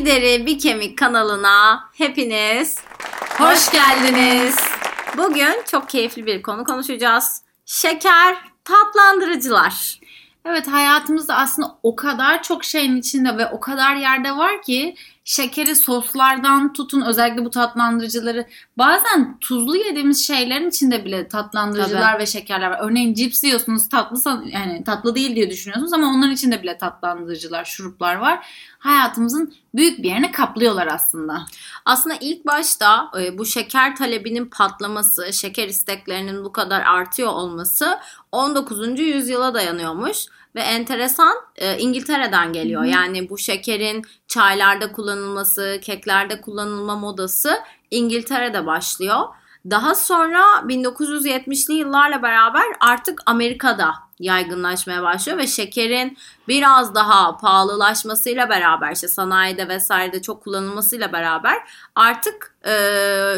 Bir Deri Bir Kemik kanalına hepiniz hoş geldiniz. Bugün çok keyifli bir konu konuşacağız. Şeker tatlandırıcılar. Evet hayatımızda aslında o kadar çok şeyin içinde ve o kadar yerde var ki şekeri soslardan tutun özellikle bu tatlandırıcıları bazen tuzlu yediğimiz şeylerin içinde bile tatlandırıcılar Tabii. ve şekerler var. Örneğin cips yiyorsunuz tatlı yani tatlı değil diye düşünüyorsunuz ama onların içinde bile tatlandırıcılar, şuruplar var. Hayatımızın büyük bir yerini kaplıyorlar aslında. Aslında ilk başta e, bu şeker talebinin patlaması, şeker isteklerinin bu kadar artıyor olması 19. yüzyıla dayanıyormuş ve enteresan e, İngiltere'den geliyor. Hı hı. Yani bu şekerin çaylarda kullanılması, keklerde kullanılma modası İngiltere'de başlıyor. Daha sonra 1970'li yıllarla beraber artık Amerika'da yaygınlaşmaya başlıyor ve şekerin biraz daha pahalılaşmasıyla beraber işte sanayide vesairede çok kullanılmasıyla beraber artık e,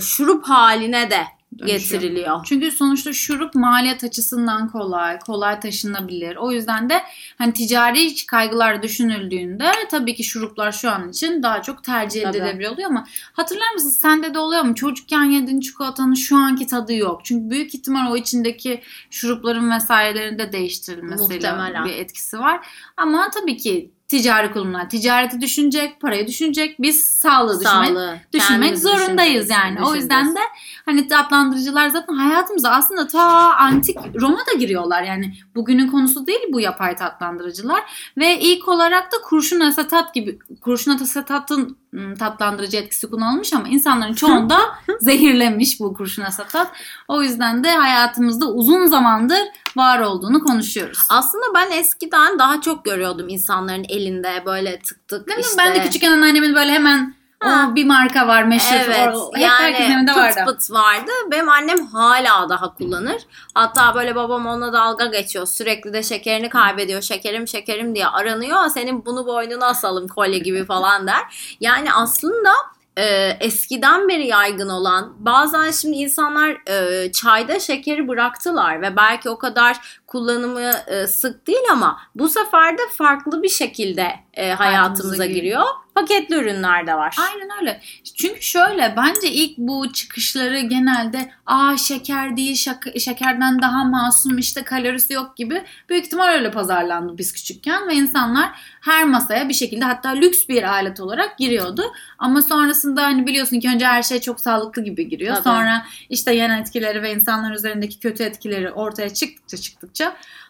şurup haline de Dönüşüyor. getiriliyor. Çünkü sonuçta şurup maliyet açısından kolay, kolay taşınabilir. O yüzden de hani ticari kaygılar düşünüldüğünde tabii ki şuruplar şu an için daha çok tercih Tabii. edilebilir oluyor ama hatırlar mısın sende de oluyor mu? Çocukken yediğin çikolatanın şu anki tadı yok. Çünkü büyük ihtimal o içindeki şurupların vesairelerin de değiştirilmesiyle Muhtemelen. bir etkisi var. Ama tabii ki ticari kurumlar ticareti düşünecek, parayı düşünecek. Biz sağlığı düşünmek Sağlığı. düşünmek kendimiz zorundayız yani. O yüzden de hani tatlandırıcılar zaten hayatımıza aslında ta antik Roma'da giriyorlar. Yani bugünün konusu değil bu yapay tatlandırıcılar. Ve ilk olarak da kurşun asetat gibi kurşun asetatın tatlandırıcı etkisi kullanılmış ama insanların çoğunda zehirlemiş bu kurşun asetat. O yüzden de hayatımızda uzun zamandır var olduğunu konuşuyoruz. Aslında ben eskiden daha çok görüyordum insanların elinde böyle tık tık Değil mi? işte. Ben de küçükken anneannemin böyle hemen Ha. o bir marka var meşhur. Evet. O, hep yani herkesin evinde pıt vardı. pıt vardı. Benim annem hala daha kullanır. Hatta böyle babam ona dalga geçiyor. Sürekli de şekerini kaybediyor. Şekerim şekerim diye aranıyor. Senin bunu boynuna asalım kolye gibi falan der. Yani aslında e, eskiden beri yaygın olan bazen şimdi insanlar e, çayda şekeri bıraktılar ve belki o kadar kullanımı e, sık değil ama bu sefer de farklı bir şekilde e, hayatımıza giriyor. giriyor. Paketli ürünler de var. Aynen öyle. Çünkü şöyle bence ilk bu çıkışları genelde aa şeker değil şaka- şekerden daha masum işte kalorisi yok gibi büyük ihtimal öyle pazarlandı biz küçükken ve insanlar her masaya bir şekilde hatta lüks bir alet olarak giriyordu. Ama sonrasında hani biliyorsun ki önce her şey çok sağlıklı gibi giriyor. Tabii. Sonra işte yan etkileri ve insanlar üzerindeki kötü etkileri ortaya çıktıkça çıktıkça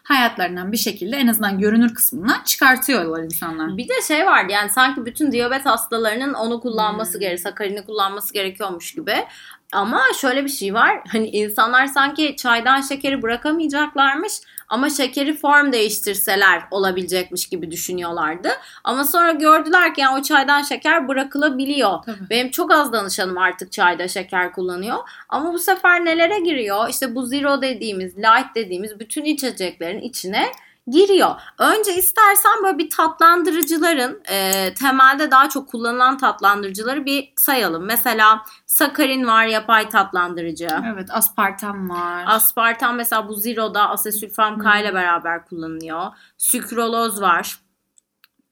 hayatlarından bir şekilde en azından görünür kısmından çıkartıyorlar insanlar. Bir de şey vardı yani sanki bütün diyabet hastalarının onu kullanması Hmm. gerekiyor, sakarini kullanması gerekiyormuş gibi. Ama şöyle bir şey var. Hani insanlar sanki çaydan şekeri bırakamayacaklarmış ama şekeri form değiştirseler olabilecekmiş gibi düşünüyorlardı. Ama sonra gördüler ki yani o çaydan şeker bırakılabiliyor. Tabii. Benim çok az danışanım artık çayda şeker kullanıyor. Ama bu sefer nelere giriyor? İşte bu zero dediğimiz, light dediğimiz bütün içeceklerin içine giriyor. Önce istersen böyle bir tatlandırıcıların e, temelde daha çok kullanılan tatlandırıcıları bir sayalım. Mesela sakarin var yapay tatlandırıcı. Evet aspartam var. Aspartam mesela bu Zero'da asesülfam K ile beraber kullanılıyor. Sükroloz var.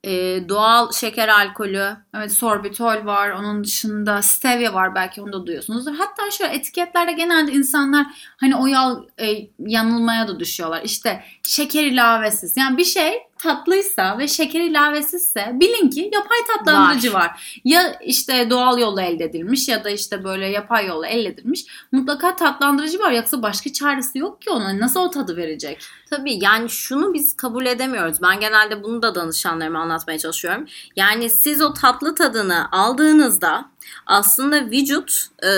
E, doğal şeker alkolü. Evet sorbitol var. Onun dışında stevia var belki onu da duyuyorsunuzdur. Hatta şöyle etiketlerde genelde insanlar hani o yal, e, yanılmaya da düşüyorlar. İşte şeker ilavesiz. Yani bir şey tatlıysa ve şeker ilavesizse bilin ki yapay tatlandırıcı var. Ya işte doğal yolla elde edilmiş ya da işte böyle yapay yolla elde edilmiş. Mutlaka tatlandırıcı var. Yoksa başka çaresi yok ki ona. Nasıl o tadı verecek? Tabii yani şunu biz kabul edemiyoruz. Ben genelde bunu da danışanlarıma anlatmaya çalışıyorum. Yani siz o tatlı tadını aldığınızda aslında vücut e,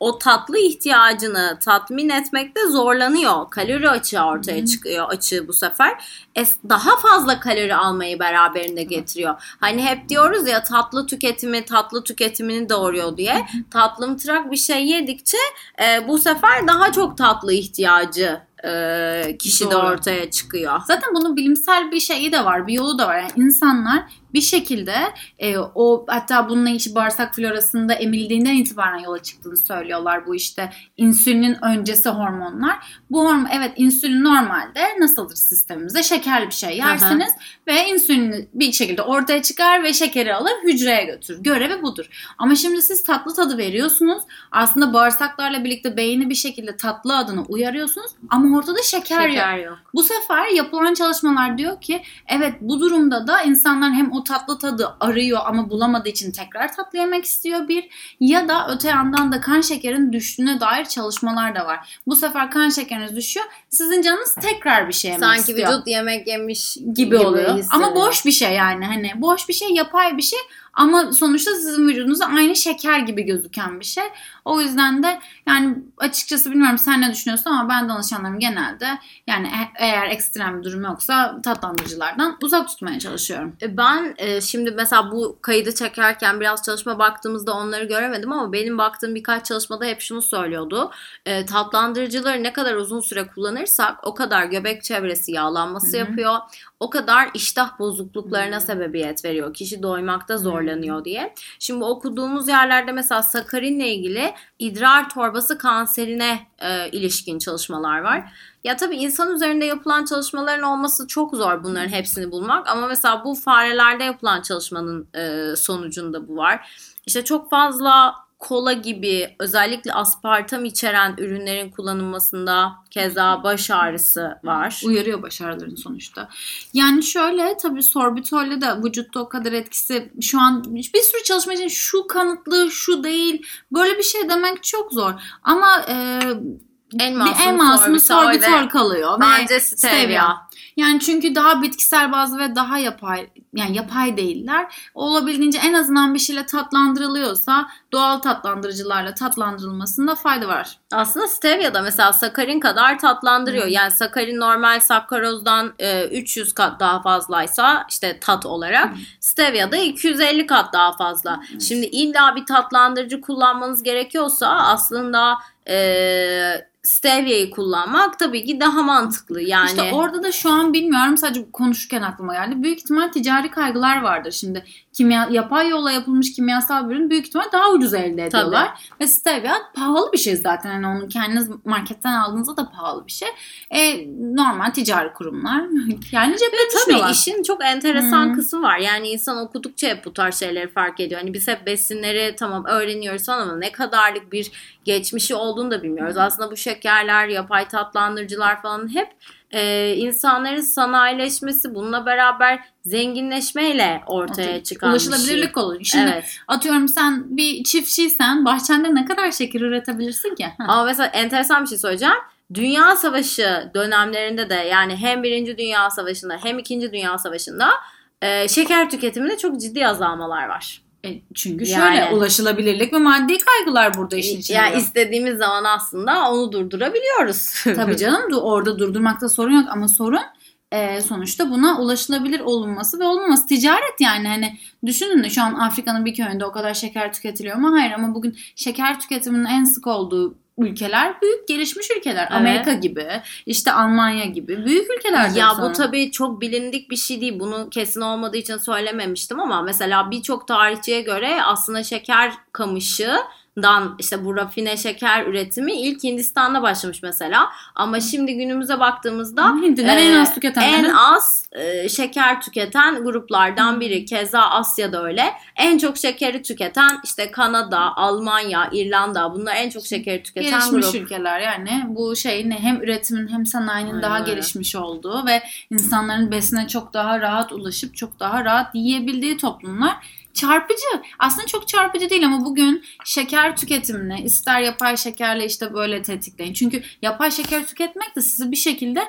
o tatlı ihtiyacını tatmin etmekte zorlanıyor. Kalori açığı ortaya Hı hı. çıkıyor açığı bu sefer. Es, daha fazla kalori almayı beraberinde getiriyor. Hani hep diyoruz ya tatlı tüketimi tatlı tüketimini doğuruyor diye. Tatlımtırak bir şey yedikçe e, bu sefer daha çok tatlı ihtiyacı e, kişi de Doğru. ortaya çıkıyor. Zaten bunun bilimsel bir şeyi de var, bir yolu da var. Yani insanlar bir şekilde e, o hatta bununla içi bağırsak florasında emildiğinden itibaren yola çıktığını söylüyorlar bu işte insülinin öncesi hormonlar. Bu hormon evet insülin normalde nasıldır sistemimizde şekerli bir şey yersiniz ve insülin bir şekilde ortaya çıkar ve şekeri alır hücreye götürür. Görevi budur. Ama şimdi siz tatlı tadı veriyorsunuz. Aslında bağırsaklarla birlikte beyni bir şekilde tatlı adını uyarıyorsunuz ama ortada şeker, Şeker yok. yok. Bu sefer yapılan çalışmalar diyor ki evet bu durumda da insanlar hem o tatlı tadı arıyor ama bulamadığı için tekrar tatlı yemek istiyor bir ya da öte yandan da kan şekerin düştüğüne dair çalışmalar da var. Bu sefer kan şekeriniz düşüyor. Sizin canınız tekrar bir şey yemek Sanki istiyor vücut yemek yemiş gibi oluyor. Ama hissediyor. boş bir şey yani hani boş bir şey yapay bir şey ama sonuçta sizin vücudunuzda aynı şeker gibi gözüken bir şey. O yüzden de yani açıkçası bilmiyorum sen ne düşünüyorsun ama ben danışanlarım genelde yani e- eğer ekstrem bir durum yoksa tatlandırıcılardan uzak tutmaya çalışıyorum. E, Ben e, şimdi mesela bu kaydı çekerken biraz çalışma baktığımızda onları göremedim ama benim baktığım birkaç çalışmada hep şunu söylüyordu. E, tatlandırıcıları ne kadar uzun süre kullanırsak o kadar göbek çevresi yağlanması Hı hı. yapıyor. O kadar iştah bozukluklarına sebebiyet veriyor. Kişi doymakta zorlanıyor diye. Şimdi okuduğumuz yerlerde mesela sakarinle ilgili idrar torbası kanserine e, ilişkin çalışmalar var. Ya tabii insan üzerinde yapılan çalışmaların olması çok zor bunların hepsini bulmak ama mesela bu farelerde yapılan çalışmanın e, sonucunda bu var. İşte çok fazla kola gibi özellikle aspartam içeren ürünlerin kullanılmasında keza baş ağrısı var. Uyarıyor baş ağrılarını sonuçta. Yani şöyle tabii sorbitolle de vücutta o kadar etkisi şu an bir sürü çalışma için şu kanıtlı şu değil böyle bir şey demek çok zor. Ama e, En masum en masumı sorbitol sorbitol kalıyor. Bence stevia. Yani çünkü daha bitkisel bazlı ve daha yapay yani yapay değiller. Olabildiğince en azından bir şeyle tatlandırılıyorsa doğal tatlandırıcılarla tatlandırılmasında fayda var. Aslında stevia da mesela sakarin kadar tatlandırıyor. Yani sakarin normal sakkarozdan e, 300 kat daha fazlaysa işte tat olarak stevia da 250 kat daha fazla. Şimdi illa bir tatlandırıcı kullanmanız gerekiyorsa aslında e, stevia'yı kullanmak tabii ki daha mantıklı. Yani İşte orada da şu an bilmiyorum sadece konuşurken aklıma geldi. Büyük ihtimal ticari kaygılar vardır. Şimdi kimya yapay yolla yapılmış kimyasal bir ürün büyük ihtimal daha ucuz elde ediyorlar. Ve stevia pahalı bir şey zaten. Hani onu kendiniz marketten aldığınızda da pahalı bir şey. E, normal ticari kurumlar. Yani cepte Tabii işin çok enteresan Hmm. kısmı var. Yani insan okudukça hep bu tarz şeyleri fark ediyor. Hani biz hep besinleri tamam öğreniyoruz ama ne kadarlık bir geçmişi olduğunu da bilmiyoruz. Aslında bu şekerler, yapay tatlandırıcılar falan hep e, insanların sanayileşmesi bununla beraber zenginleşmeyle ortaya çıkan bir şey. Ulaşılabilirlik olur. Şimdi Evet. atıyorum sen bir çiftçiysen bahçende ne kadar şeker üretebilirsin ki? Ha. Ama mesela enteresan bir şey söyleyeceğim. Dünya Savaşı dönemlerinde de yani hem Birinci Dünya Savaşı'nda hem İkinci Dünya Savaşı'nda e, şeker tüketiminde çok ciddi azalmalar var. E, çünkü Yani. şöyle ulaşılabilirlik ve maddi kaygılar burada işin içinde. Yani istediğimiz zaman aslında onu durdurabiliyoruz. Tabii canım orada durdurmakta sorun yok ama sorun e, sonuçta buna ulaşılabilir olunması ve olmaması. Ticaret yani hani düşünün de şu an Afrika'nın bir köyünde o kadar şeker tüketiliyor mu? Hayır ama bugün şeker tüketiminin en sık olduğu ülkeler büyük gelişmiş ülkeler. Evet. Amerika gibi işte Almanya gibi büyük ülkeler. ya bu tabii çok bilindik bir şey değil. Bunu kesin olmadığı için söylememiştim ama mesela birçok tarihçiye göre aslında şeker kamışı dan işte bu rafine şeker üretimi ilk Hindistan'da başlamış mesela. Ama şimdi günümüze baktığımızda Hindiler e, en az tüketenlerin. en az e, şeker tüketen gruplardan biri. Keza Asya'da öyle. En çok şekeri tüketen işte Kanada, Almanya, İrlanda bunlar en çok şekeri tüketen gelişmiş grup. ülkeler yani bu şeyin hem üretimin hem sanayinin Aynen daha gelişmiş olduğu ve insanların besine çok daha rahat ulaşıp çok daha rahat yiyebildiği toplumlar çarpıcı. Aslında çok çarpıcı değil ama bugün şeker tüketimini ister yapay şekerle işte böyle tetikleyin. Çünkü yapay şeker tüketmek de sizi bir şekilde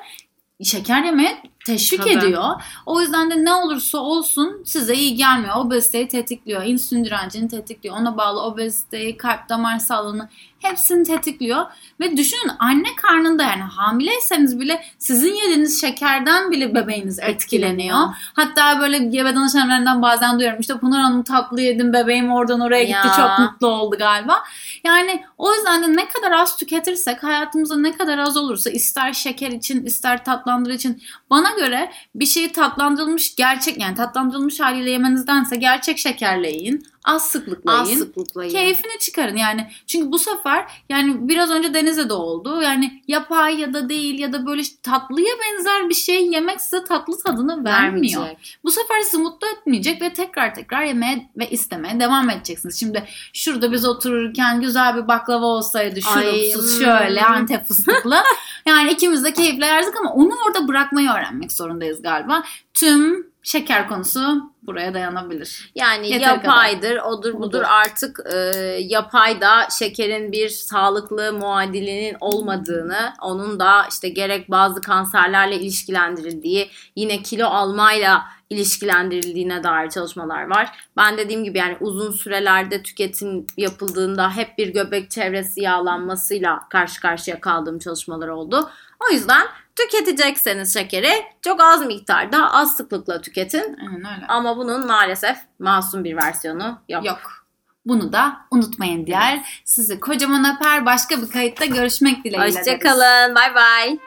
şeker yemeye teşvik Tabii. ediyor. O yüzden de ne olursa olsun size iyi gelmiyor. Obeziteyi tetikliyor. İnsülin direncini tetikliyor. Ona bağlı obeziteyi, kalp damar sağlığını hepsini tetikliyor. Ve düşünün anne karnında yani hamileyseniz bile sizin yediğiniz şekerden bile bebeğiniz etkileniyor. Hatta böyle gebe danışanlarından bazen duyuyorum. İşte Pınar Hanım tatlı yedim bebeğim oradan oraya gitti Ya. çok mutlu oldu galiba. Yani o yüzden de ne kadar az tüketirsek hayatımızda ne kadar az olursa ister şeker için ister tatlandırdığı için bana göre bir şeyi tatlandırılmış gerçek yani tatlandırılmış haliyle yemenizdense gerçek şekerle yiyin. Az sıklıkla Az yiyin. sıklıkla yiyin. Keyfini çıkarın yani. Çünkü bu sefer yani biraz önce Deniz'e de oldu. Yani yapay ya da değil ya da böyle tatlıya benzer bir şey yemek size tatlı tadını vermiyor. Vermeyecek. Bu sefer sizi mutlu etmeyecek ve tekrar tekrar yemeye ve istemeye devam edeceksiniz. Şimdi şurada biz otururken güzel bir baklava olsaydı şurupsuz Ay, şöyle hmm. antep fıstıklı. yani ikimiz de keyifle yerdik ama onu orada bırakmayı öğrenmek zorundayız galiba. Tüm şeker konusu buraya dayanabilir. Yani Yeter yapaydır, odur budur Budur. artık e, yapay da şekerin bir sağlıklı muadilinin olmadığını, onun da işte gerek bazı kanserlerle ilişkilendirildiği, yine kilo almayla ilişkilendirildiğine dair çalışmalar var. Ben dediğim gibi yani uzun sürelerde tüketim yapıldığında hep bir göbek çevresi yağlanmasıyla karşı karşıya kaldığım çalışmalar oldu. O yüzden tüketecekseniz şekeri çok az miktarda, az sıklıkla tüketin. Aynen öyle. Ama bunun maalesef masum bir versiyonu yok. Yok. Bunu da unutmayın diğer. Sizi kocaman öper. Başka bir kayıtta görüşmek dileğiyle. Hoşçakalın. Bay bay.